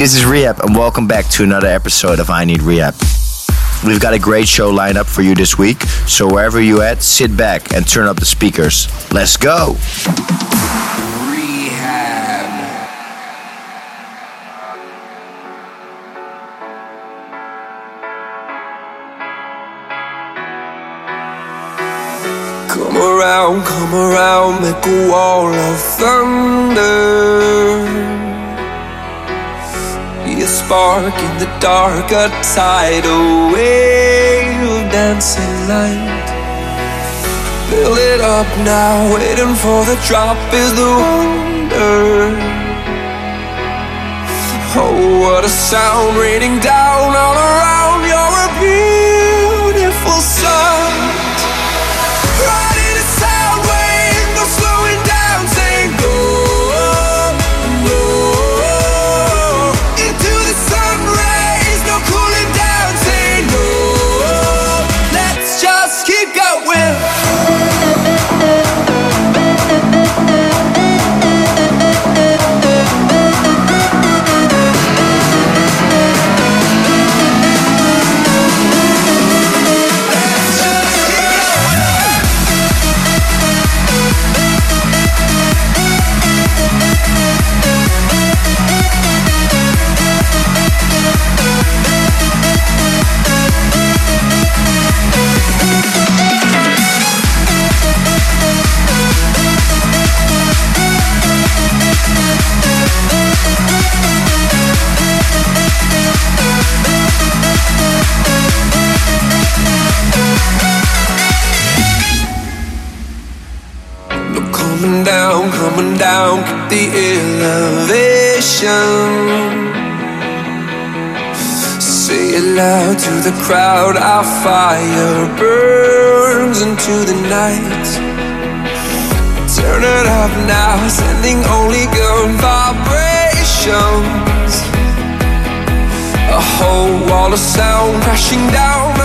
this is R3hab, and welcome back to another episode of I Need R3hab. We've got a great show lined up for you this week, so wherever you at, sit back and turn up the speakers. Let's go! Come around, come around, make a wall of thunder. Spark in the dark, a tidal wave of dancing light. Fill it up now, waiting for the drop is the wonder. Oh, what a sound raining down all around. Our fire burns into the night. Turn it up now, sending only good vibrations. A whole wall of sound crashing down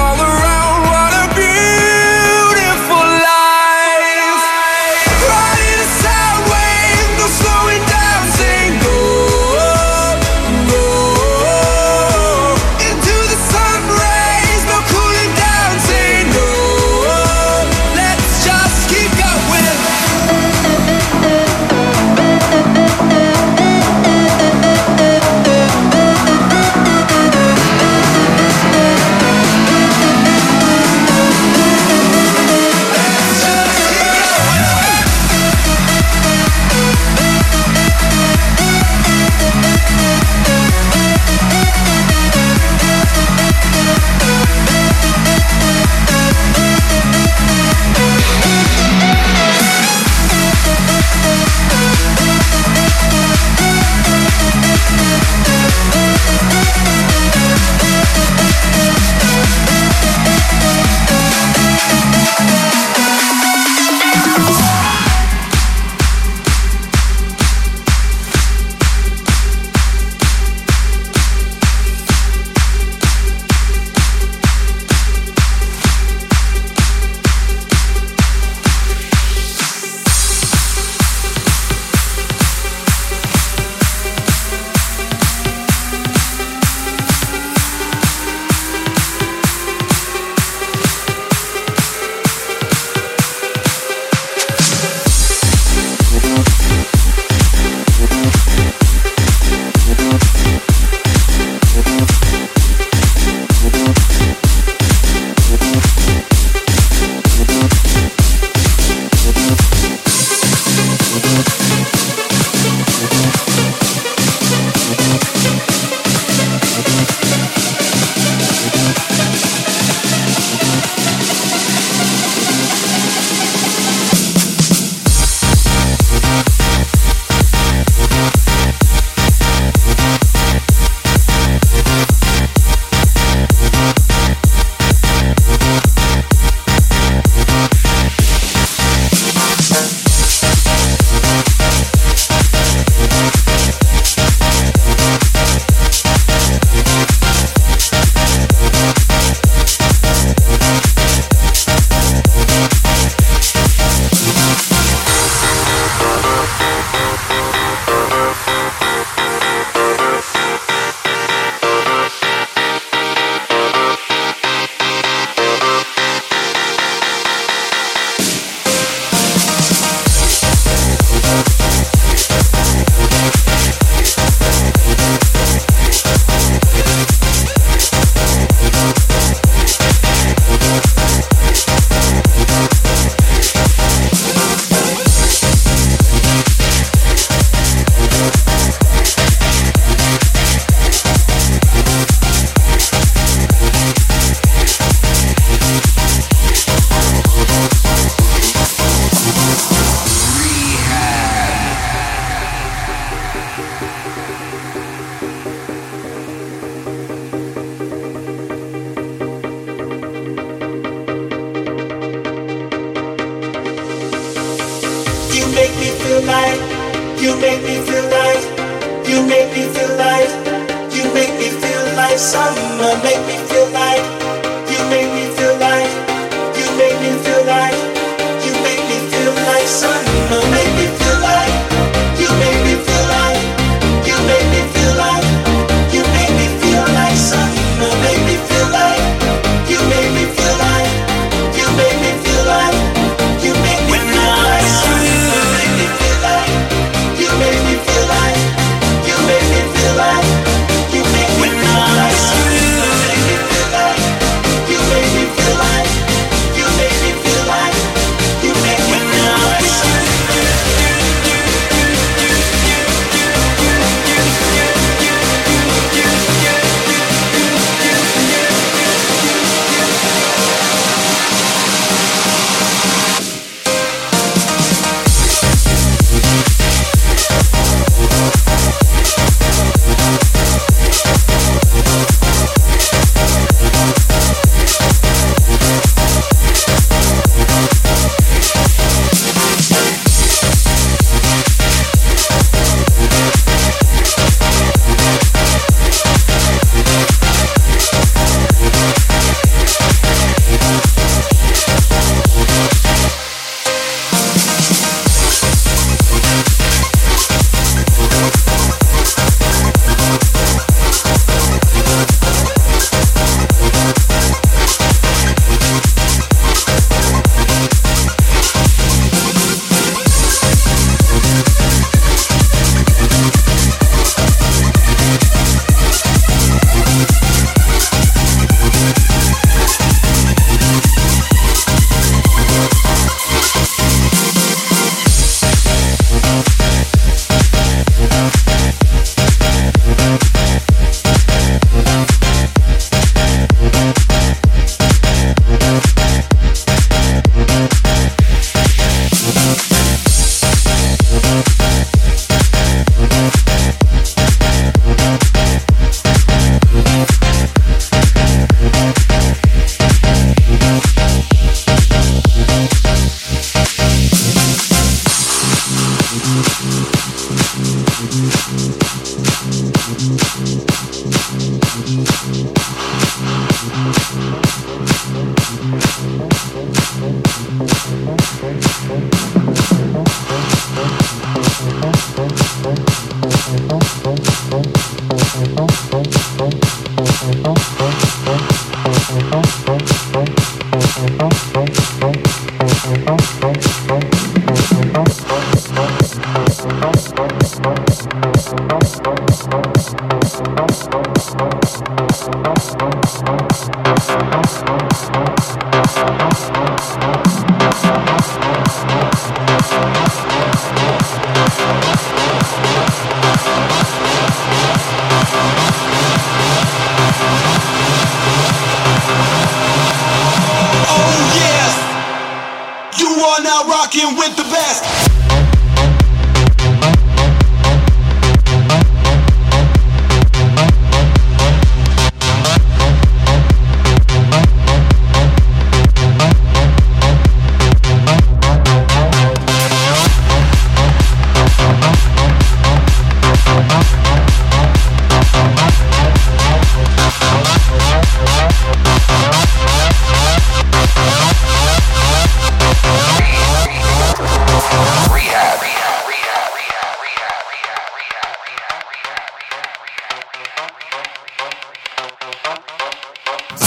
Oh yes, you are now rocking with the best.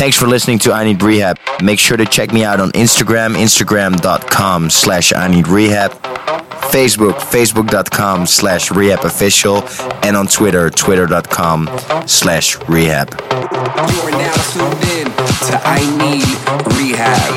Thanks for listening to I Need R3hab. Make sure to check me out on Instagram, instagram.com slash I Need R3hab, Facebook, facebook.com slash rehab official, and on Twitter, twitter.com slash rehab. You are now tuned in to I Need Rehab.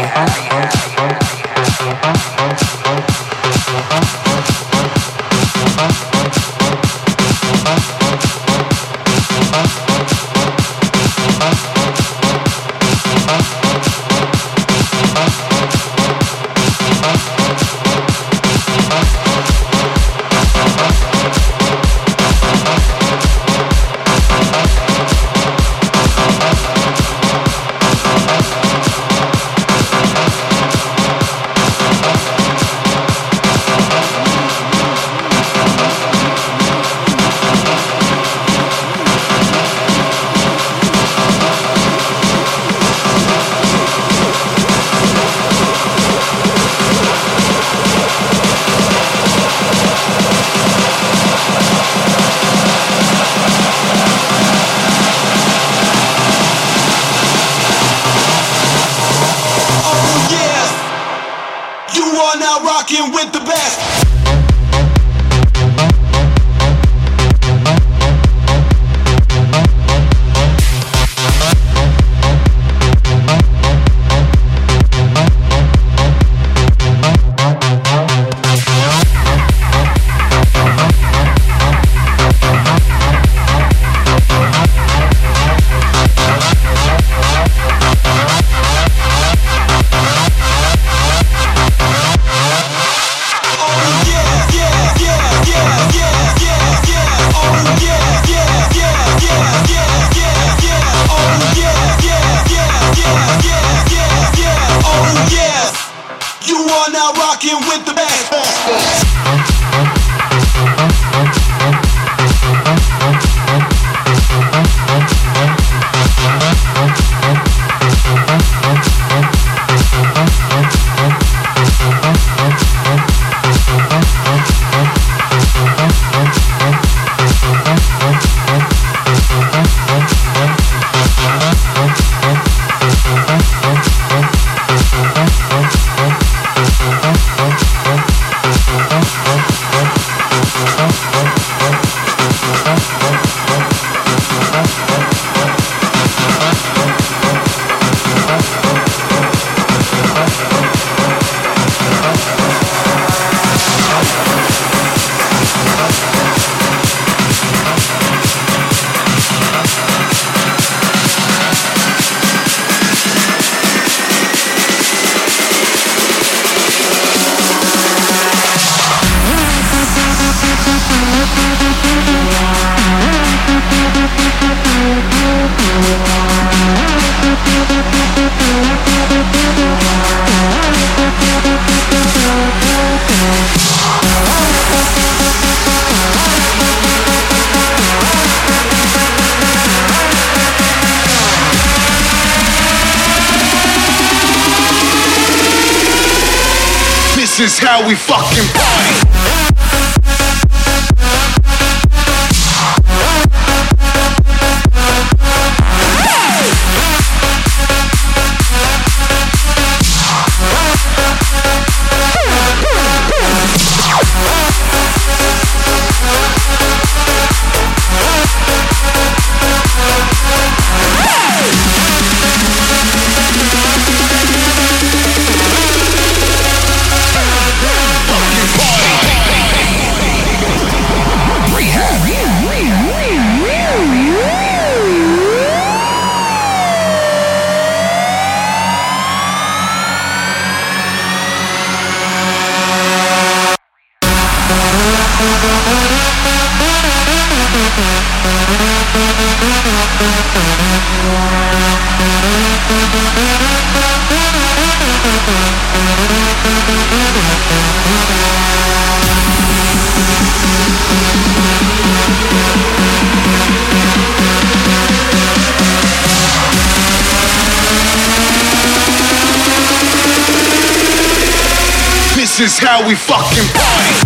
you. is how we fucking party.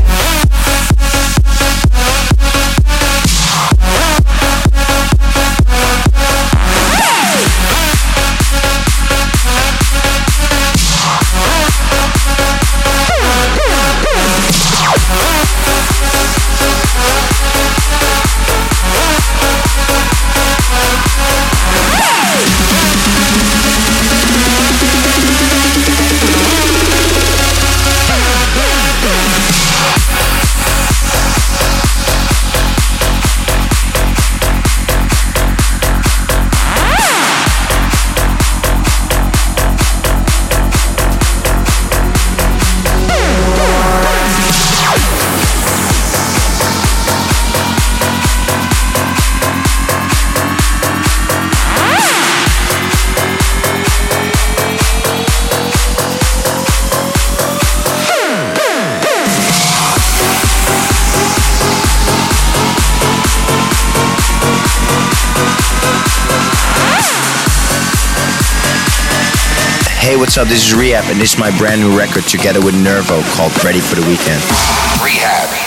What's up? This is R3hab, and this is my brand new record together with Nervo called Ready for the Weekend. R3hab.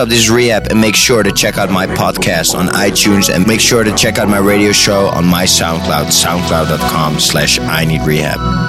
up this rehab and make sure to check out my podcast on iTunes and make sure to check out my radio show on my SoundCloud, soundcloud.com slash I Need R3hab.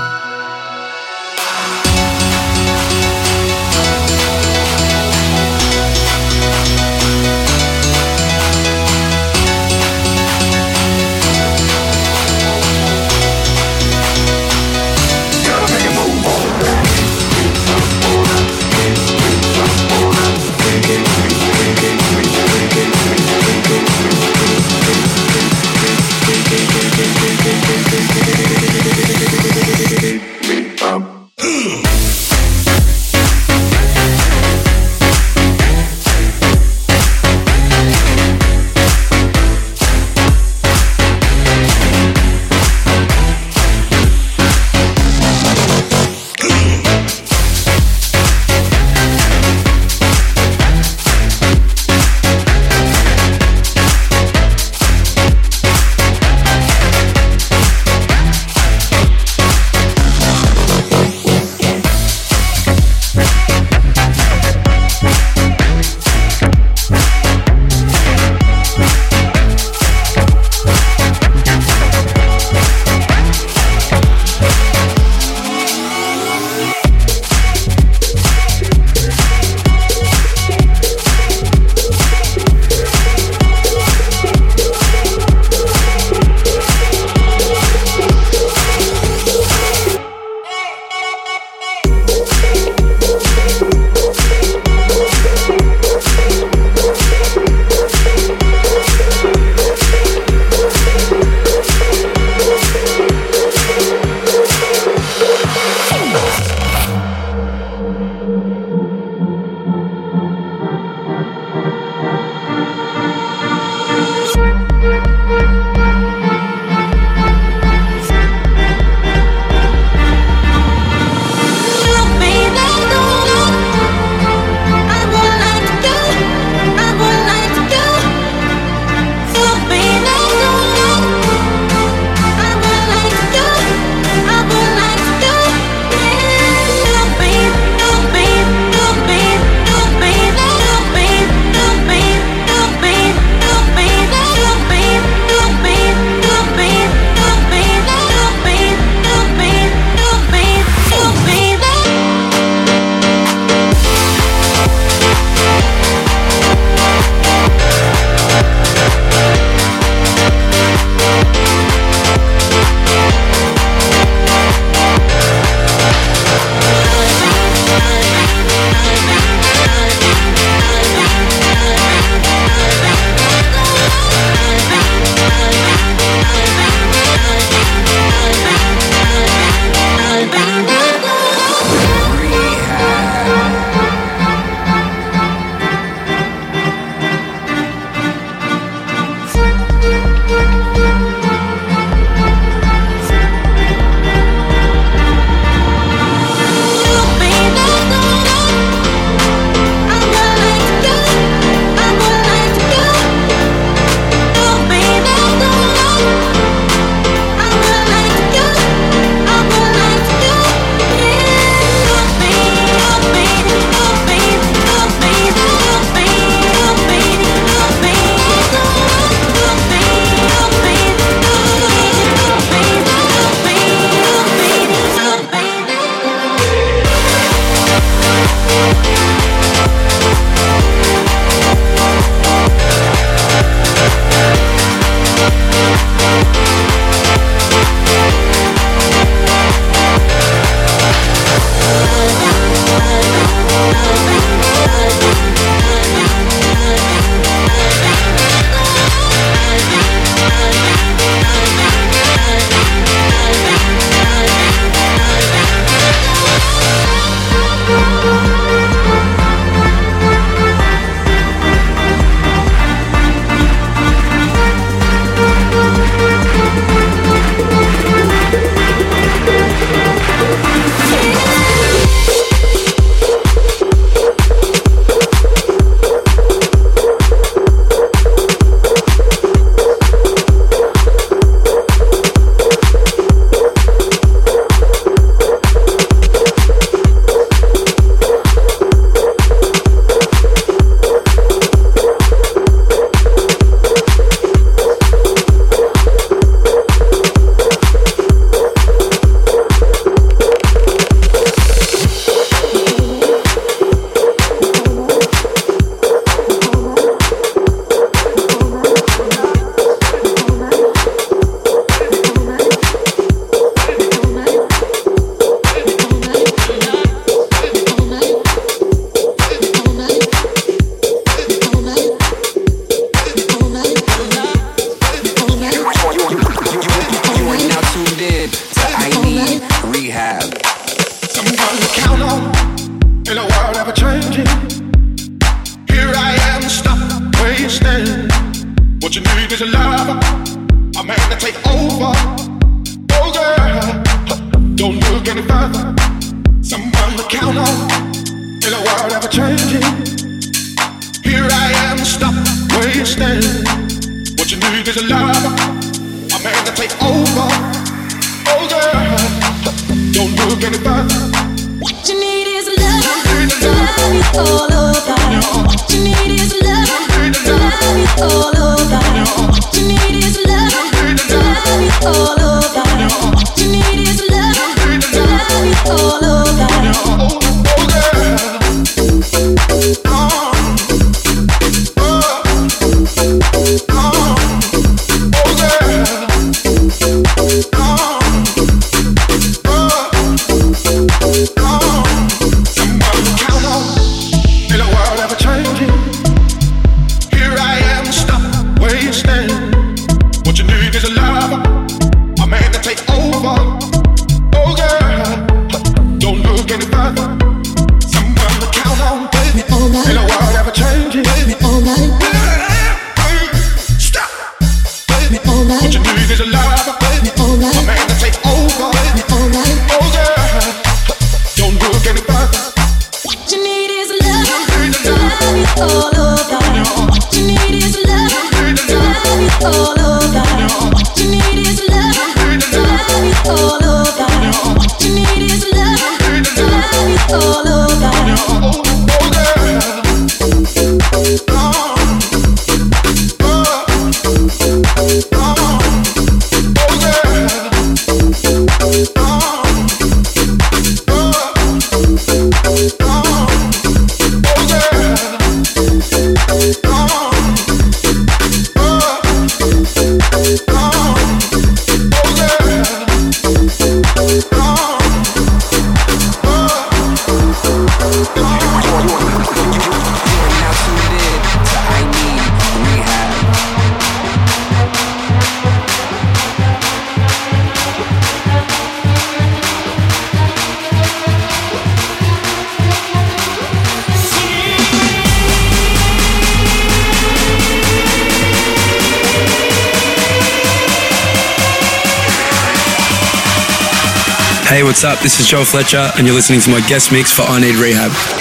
What's up? This is Joel Fletcher, and you're listening to my guest mix for I Need R3hab.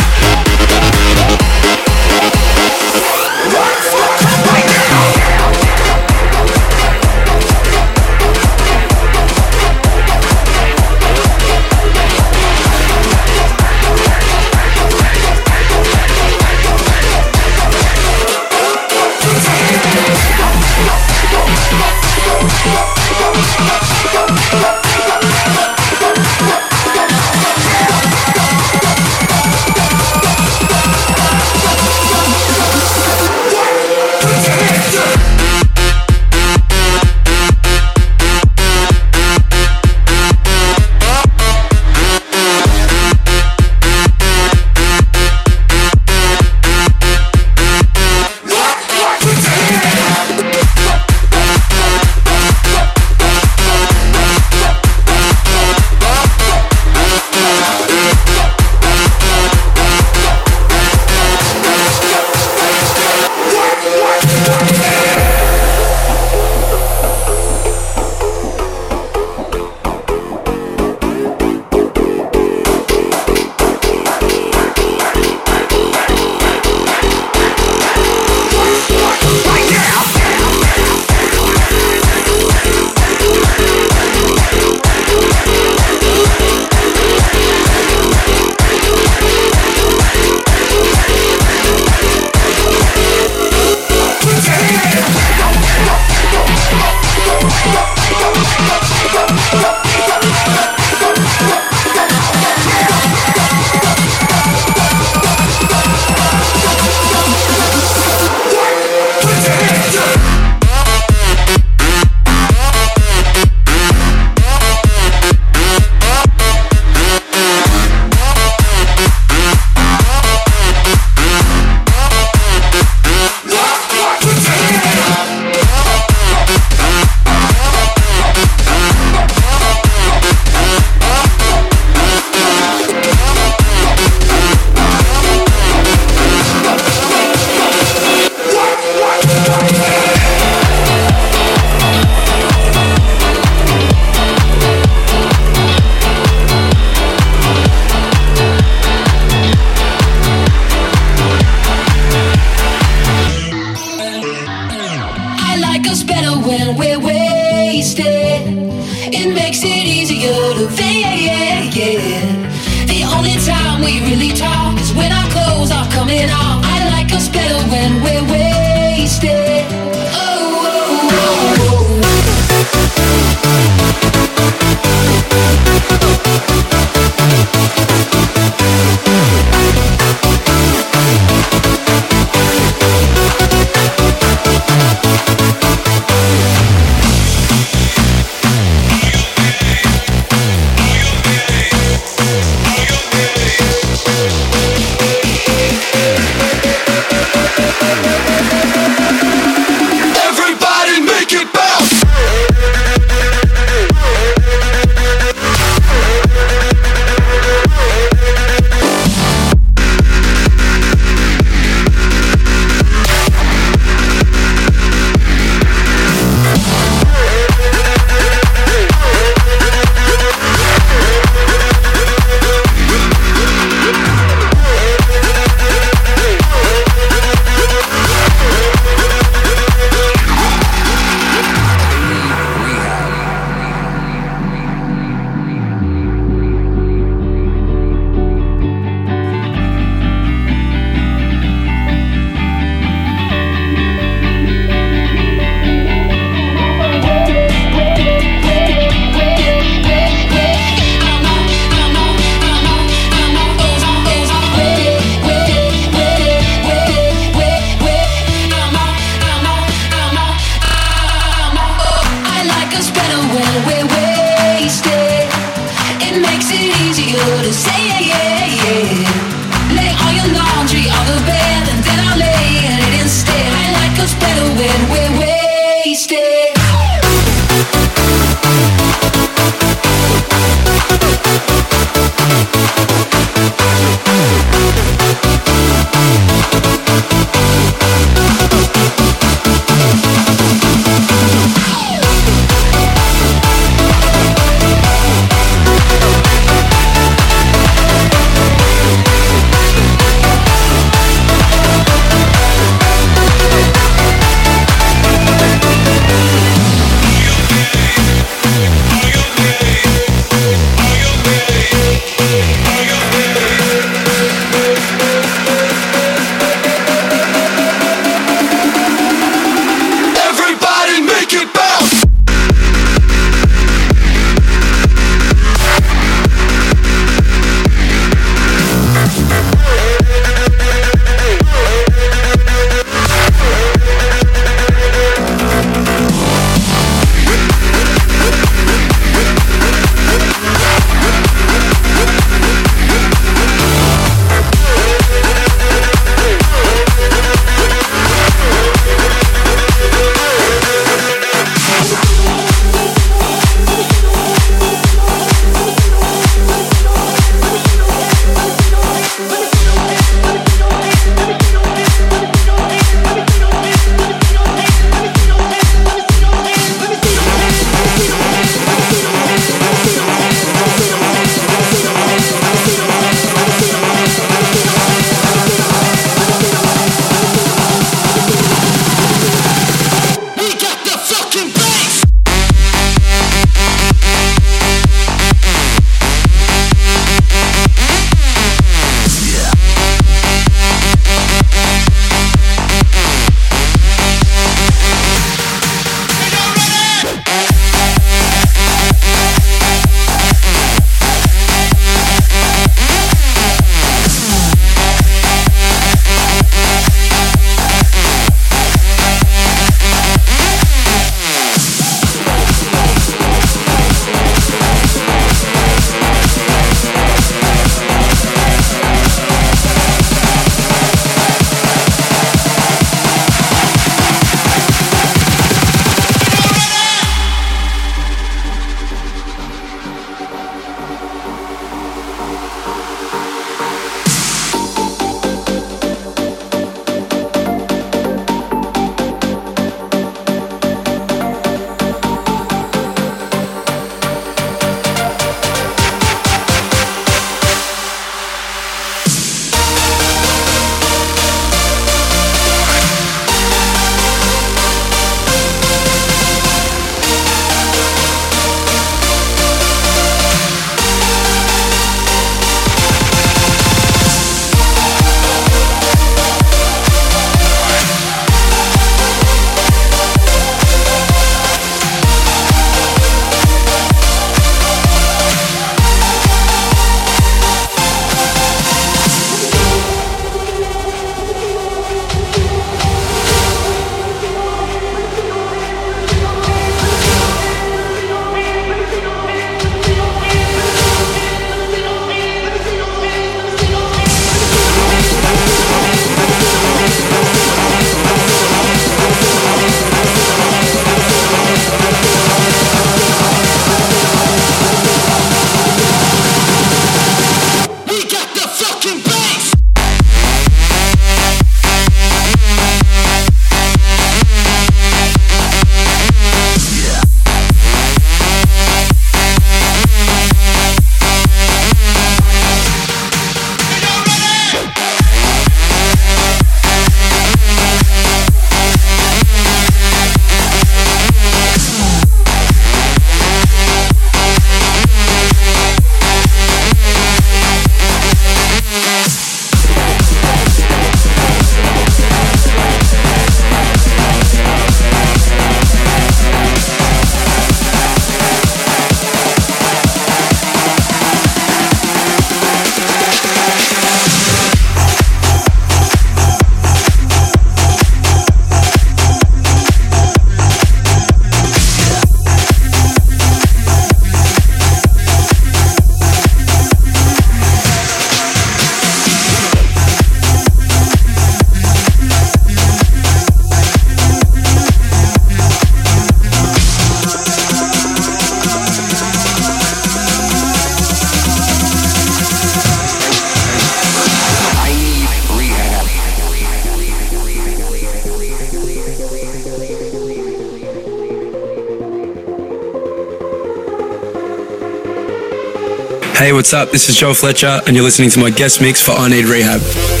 Hey, what's up? This is Joel Fletcher, and you're listening to my guest mix for I Need R3hab.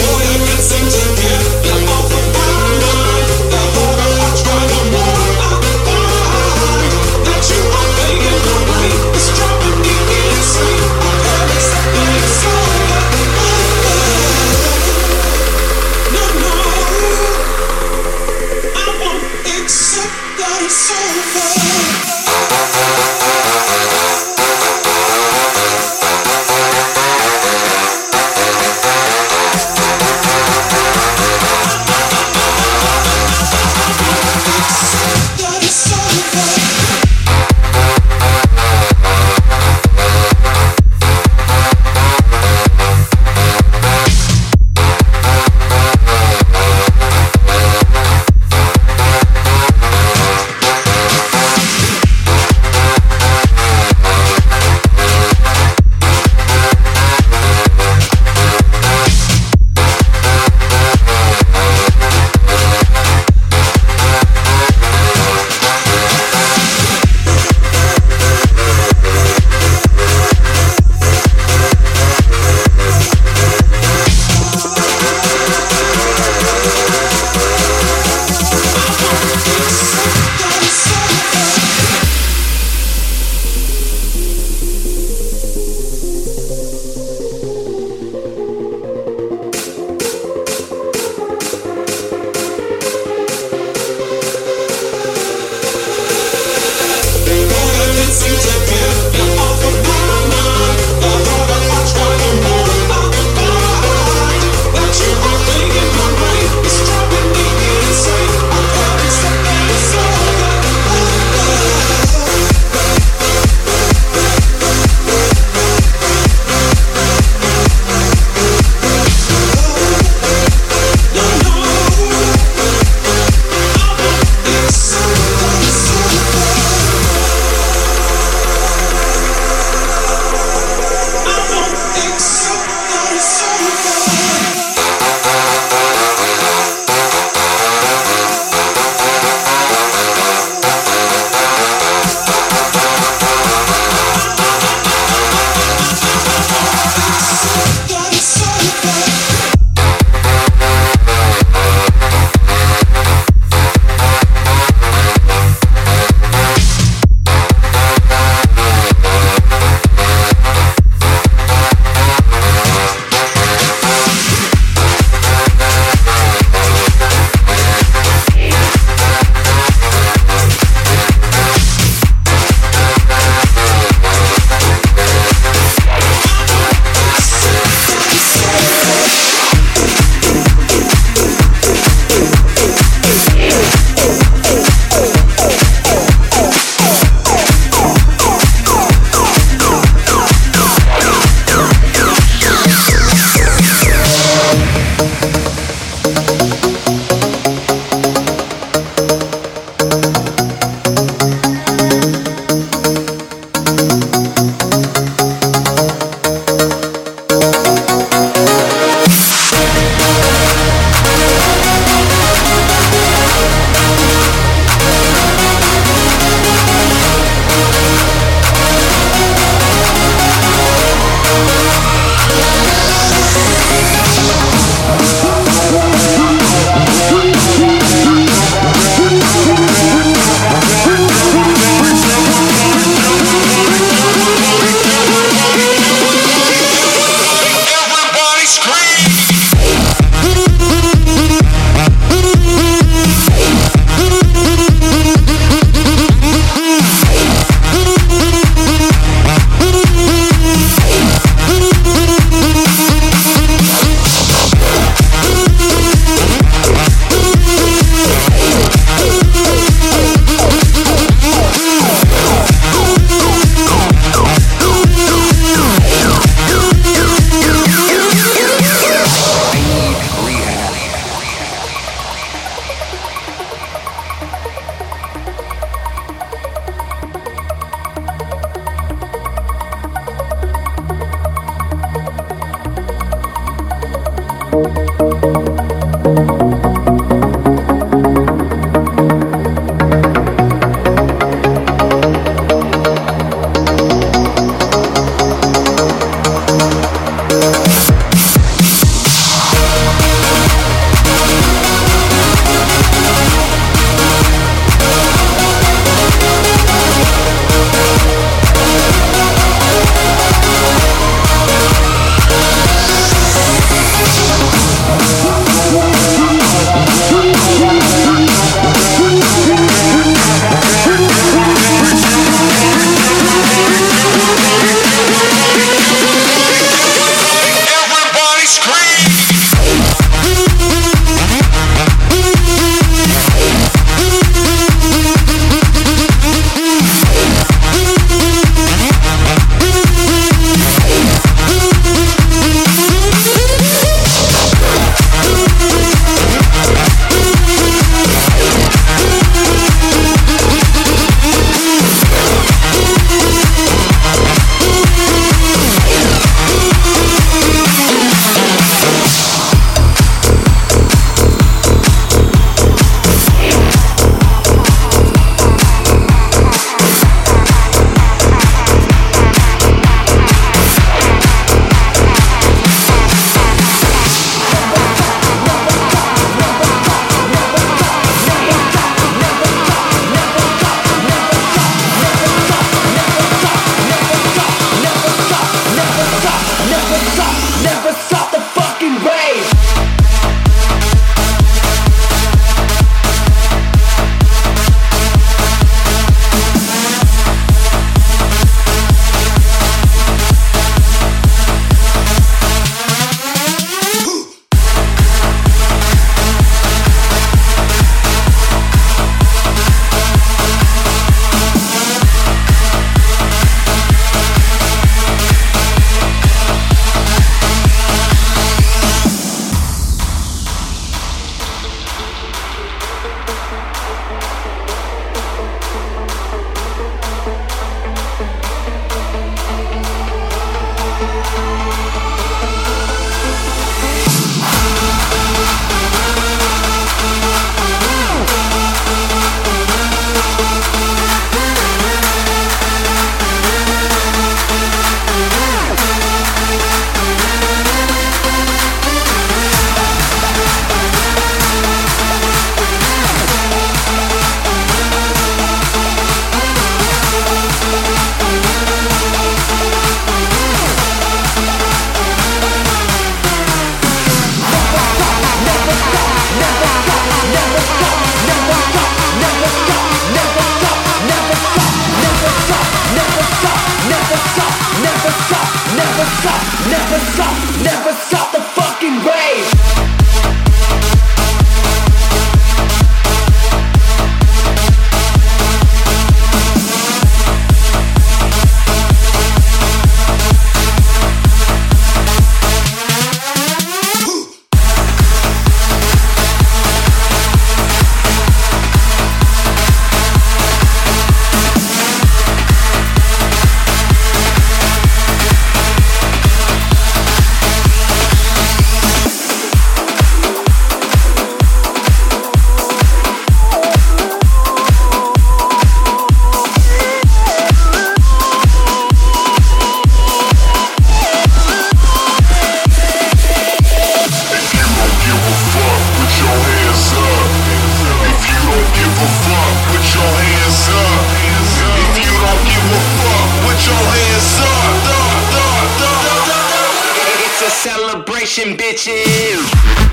Bitches.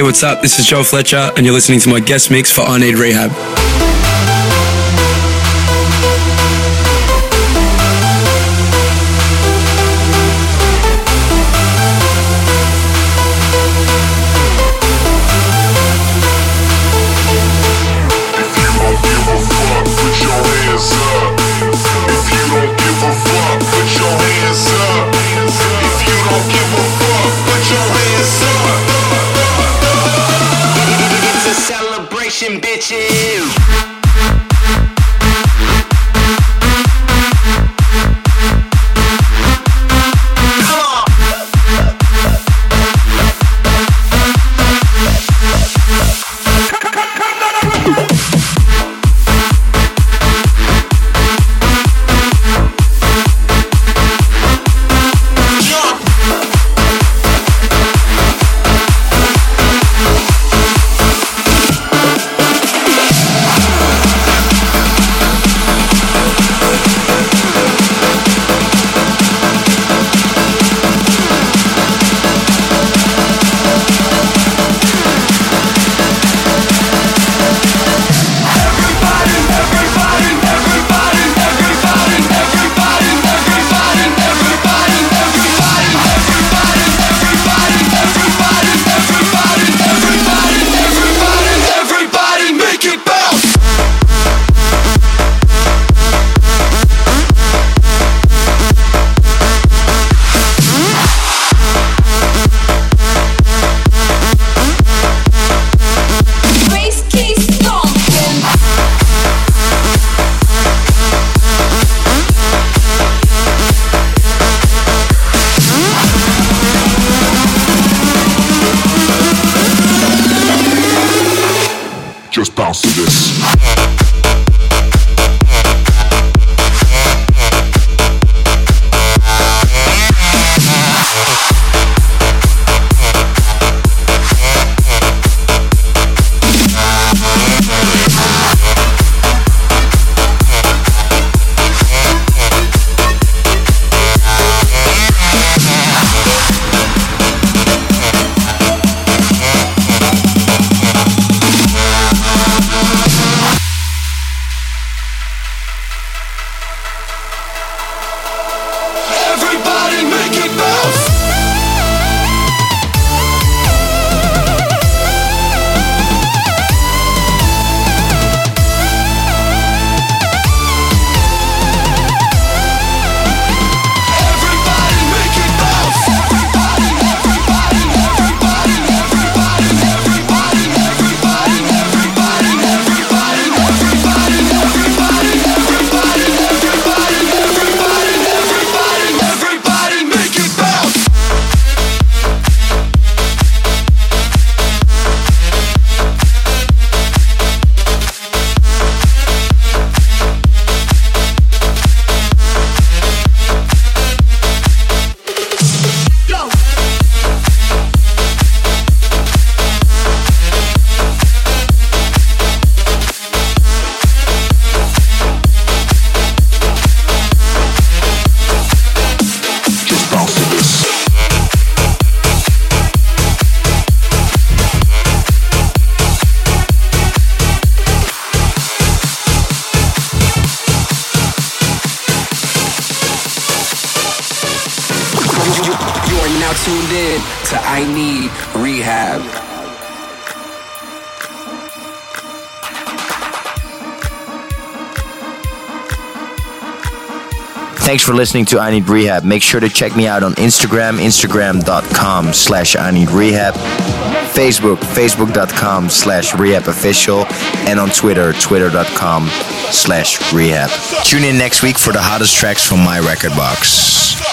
Hey, what's up? This is Joel Fletcher, and you're listening to my guest mix for I Need R3hab. Thanks for listening to I Need R3hab. Make sure to check me out on Instagram, instagram.com slash I Need R3hab, Facebook, facebook.com slash r3hab official, and on Twitter, twitter.com slash r3hab. Tune in next week for the hottest tracks from my record box.